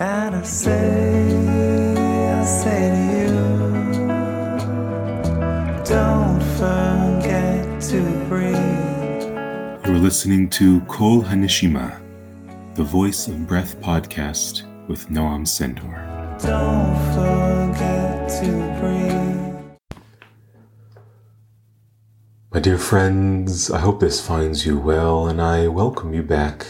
And I say, I say to you, don't forget to breathe. You're listening to Kol Hanishima, the Voice of Breath podcast with Noam Sendor. Don't forget to breathe. My dear friends, I hope this finds you well, and I welcome you back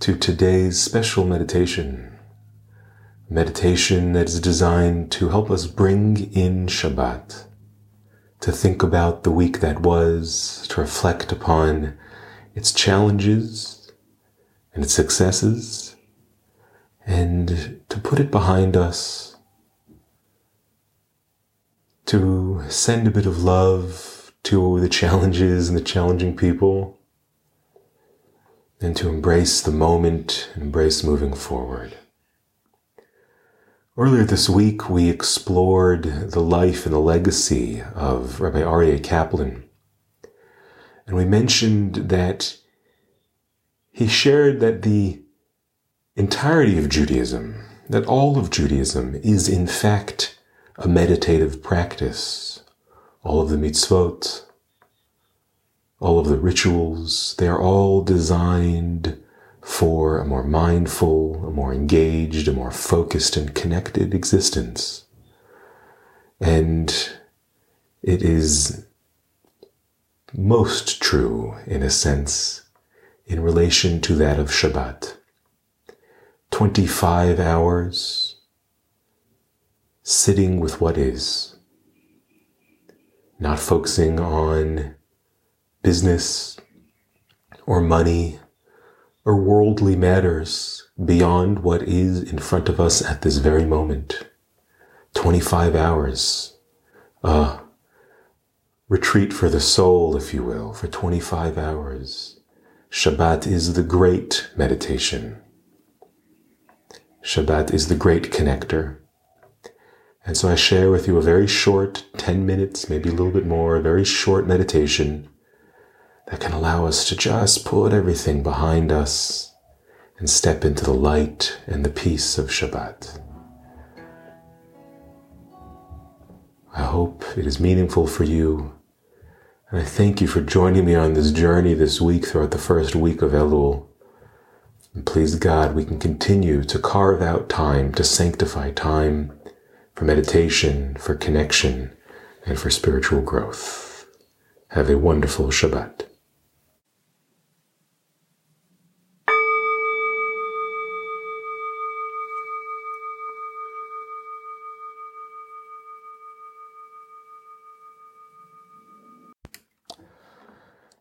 to today's special meditation. Meditation that is designed to help us bring in Shabbat, to think about the week that was, to reflect upon its challenges and its successes, and to put it behind us, to send a bit of love to the challenges and the challenging people, and to embrace the moment embrace moving forward. Earlier this week, we explored the life and the legacy of Rabbi Aryeh Kaplan. And we mentioned that he shared that the entirety of Judaism, that all of Judaism is in fact a meditative practice. All of the mitzvot, all of the rituals, they are all designed for a more mindful, a more engaged, a more focused and connected existence. And it is most true, in a sense, in relation to that of Shabbat. 25 hours sitting with what is, not focusing on business or money or worldly matters beyond what is in front of us at this very moment. 25 hours. A retreat for the soul, if you will, for 25 hours. Shabbat is the great meditation. Shabbat is the great connector. And so I share with you a very short 10 minutes, maybe a little bit more, a very short meditation that can allow us to just put everything behind us and step into the light and the peace of Shabbat. I hope it is meaningful for you. And I thank you for joining me on this journey this week throughout the first week of Elul. And please God, we can continue to carve out time, to sanctify time for meditation, for connection, and for spiritual growth. Have a wonderful Shabbat.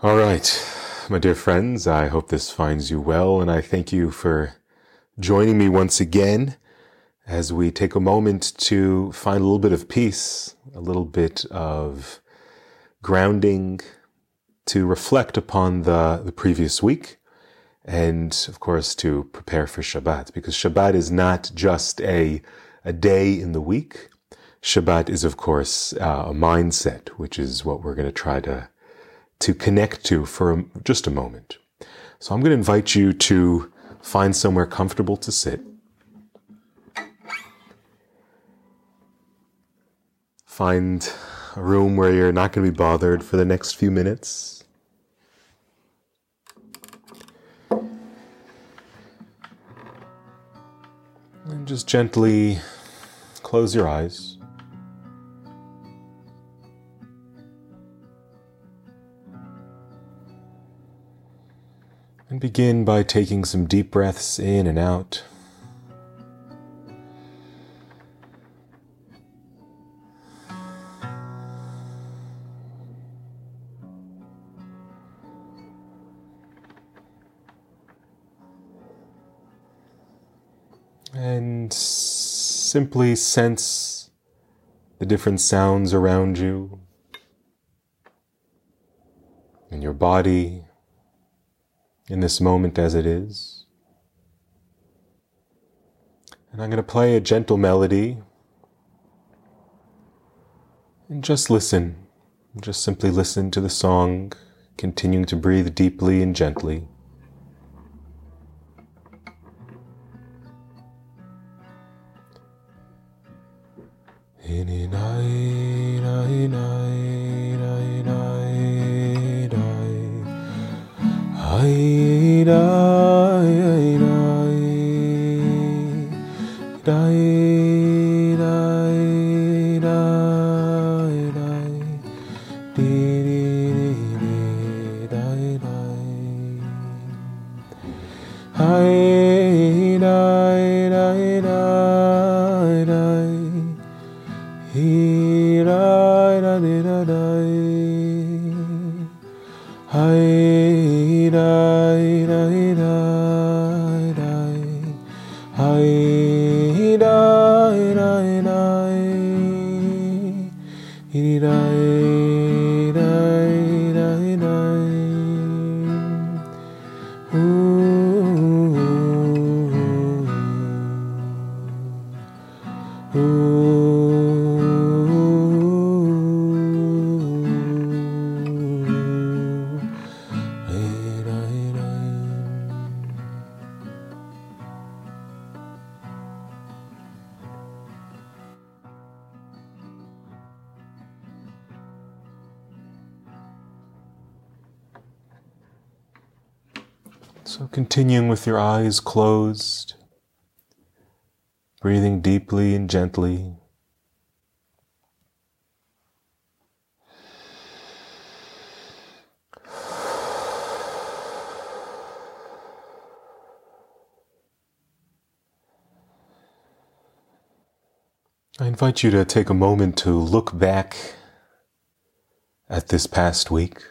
All right, my dear friends, I hope this finds you well, and I thank you for joining me once again as we take a moment to find a little bit of peace, a little bit of grounding, to reflect upon the, the previous week, and of course to prepare for Shabbat, because Shabbat is not just a, a day in the week. Shabbat is, of course, uh, a mindset, which is what we're going to try to to connect to for just a moment. So I'm going to invite you to find somewhere comfortable to sit. Find a room where you're not going to be bothered for the next few minutes. And just gently close your eyes. Begin by taking some deep breaths in and out. And simply sense the different sounds around you in your body in this moment as it is. And I'm going to play a gentle melody and just listen. Just simply listen to the song, continuing to breathe deeply and gently. So, continuing with your eyes closed, breathing deeply and gently. I invite you to take a moment to look back at this past week.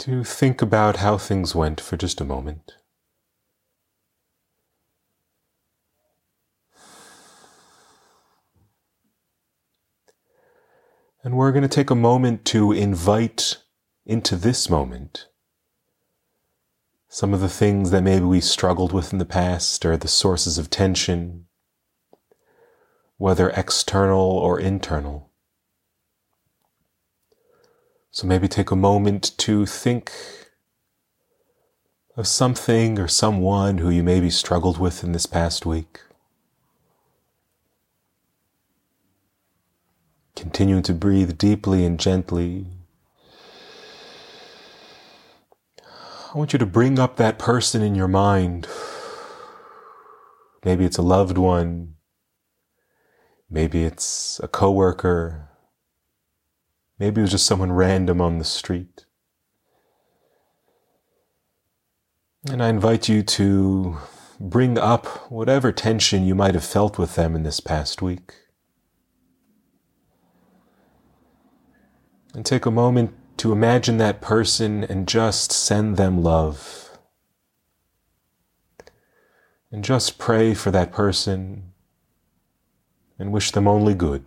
To think about how things went for just a moment. And we're going to take a moment to invite into this moment some of the things that maybe we struggled with in the past or the sources of tension, whether external or internal. So maybe take a moment to think of something or someone who you maybe struggled with in this past week. Continuing to breathe deeply and gently I want you to bring up that person in your mind. Maybe it's a loved one. Maybe it's a coworker. Maybe it was just someone random on the street. And I invite you to bring up whatever tension you might have felt with them in this past week. And take a moment to imagine that person and just send them love. And just pray for that person and wish them only good.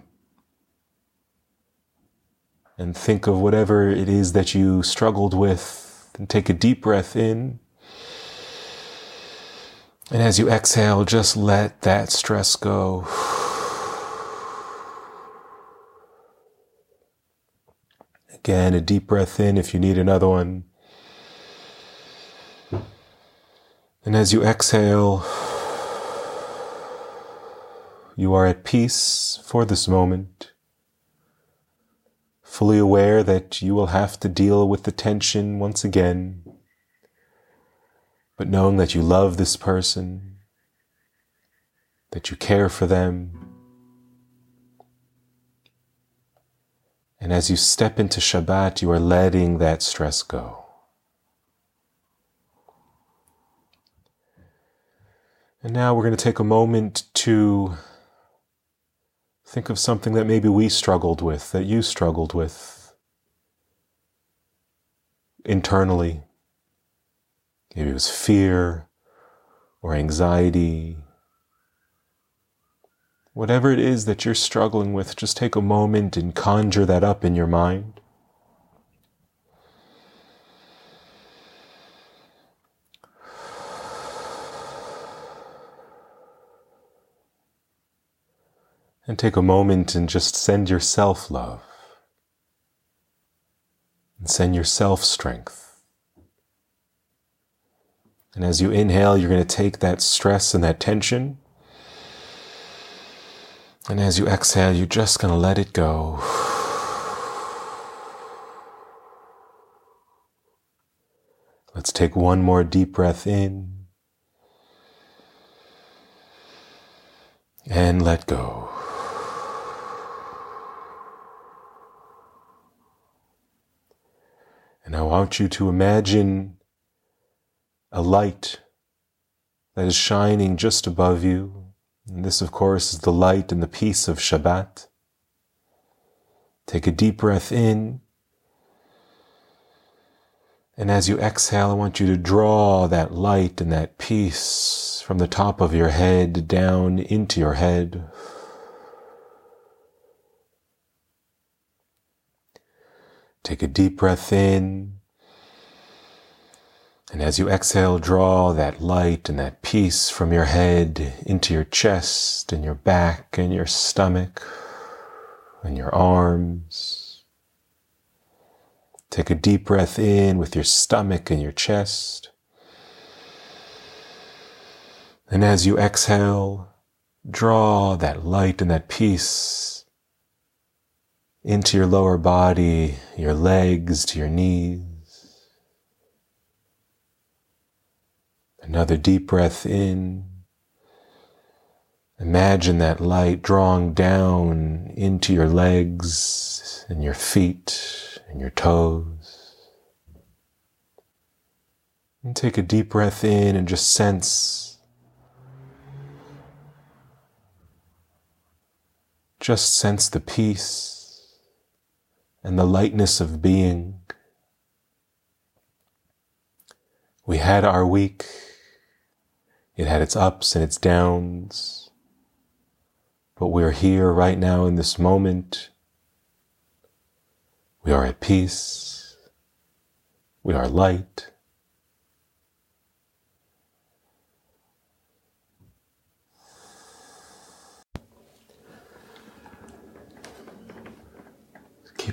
And think of whatever it is that you struggled with and take a deep breath in. And as you exhale, just let that stress go. Again, a deep breath in if you need another one. And as you exhale, you are at peace for this moment, fully aware that you will have to deal with the tension once again, but knowing that you love this person, that you care for them, And as you step into Shabbat, you are letting that stress go. And now we're going to take a moment to think of something that maybe we struggled with, that you struggled with internally. Maybe it was fear or anxiety Whatever it is that you're struggling with, just take a moment and conjure that up in your mind. And take a moment and just send yourself love. And send yourself strength. And as you inhale, you're going to take that stress and that tension. And as you exhale, you're just going to let it go. Let's take one more deep breath in and let go. And I want you to imagine a light that is shining just above you. And this, of course, is the light and the peace of Shabbat. Take a deep breath in. And as you exhale, I want you to draw that light and that peace from the top of your head down into your head. Take a deep breath in. And as you exhale, draw that light and that peace from your head into your chest and your back and your stomach and your arms. Take a deep breath in with your stomach and your chest. And as you exhale, draw that light and that peace into your lower body, your legs to your knees. Another deep breath in. Imagine that light drawing down into your legs and your feet and your toes. And take a deep breath in and just sense. Just sense the peace and the lightness of being. We had our week. It had its ups and its downs. But we're here right now in this moment. We are at peace. We are light.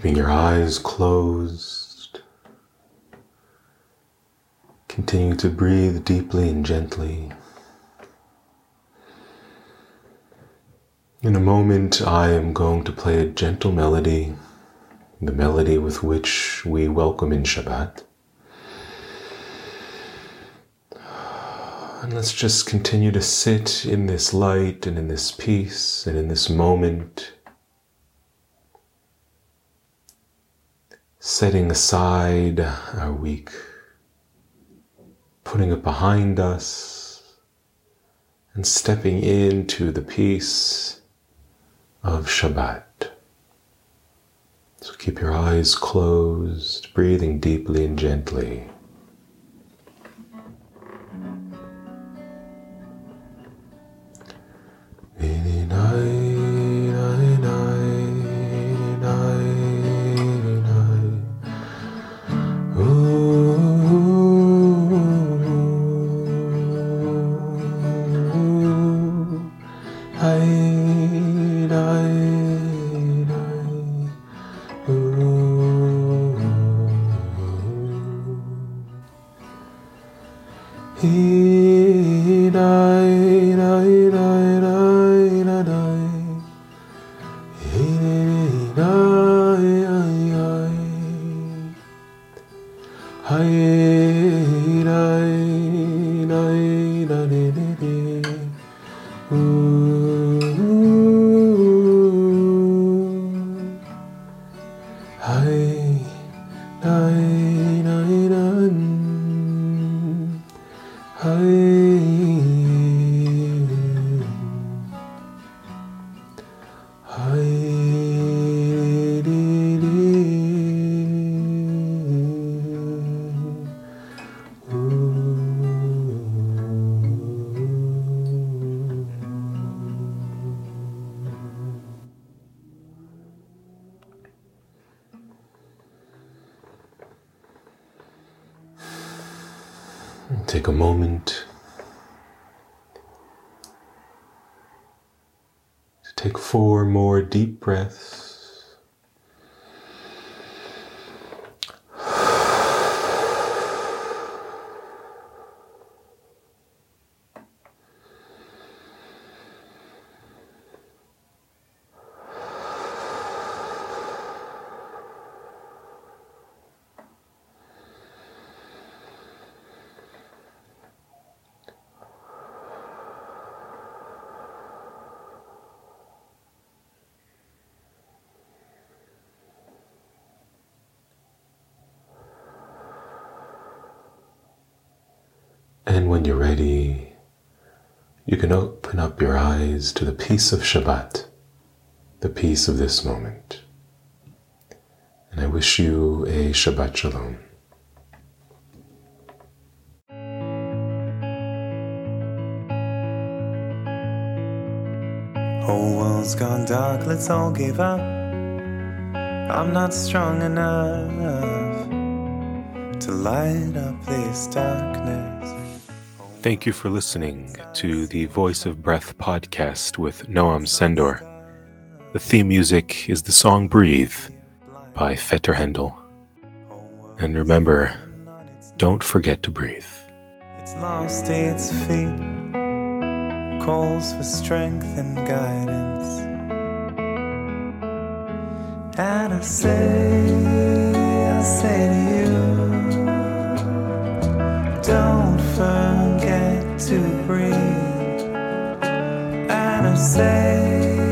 Keeping your eyes closed. Continue to breathe deeply and gently. In a moment, I am going to play a gentle melody, the melody with which we welcome in Shabbat. And let's just continue to sit in this light and in this peace and in this moment setting aside our week, putting it behind us, and stepping into the peace of Shabbat. So keep your eyes closed, breathing deeply and gently. Hare Take a moment to take four more deep breaths. And when you're ready, you can open up your eyes to the peace of Shabbat, the peace of this moment. And I wish you a Shabbat Shalom. Whole world's gone dark, let's all give up. I'm not strong enough to light up this darkness. Thank you for listening to the Voice of Breath podcast with Noam Sendor. The theme music is the song Breathe by Fetter Hendel. And remember, don't forget to breathe. It's lost its feet, calls for strength and guidance. And I say, I say to you, breathe. And I say,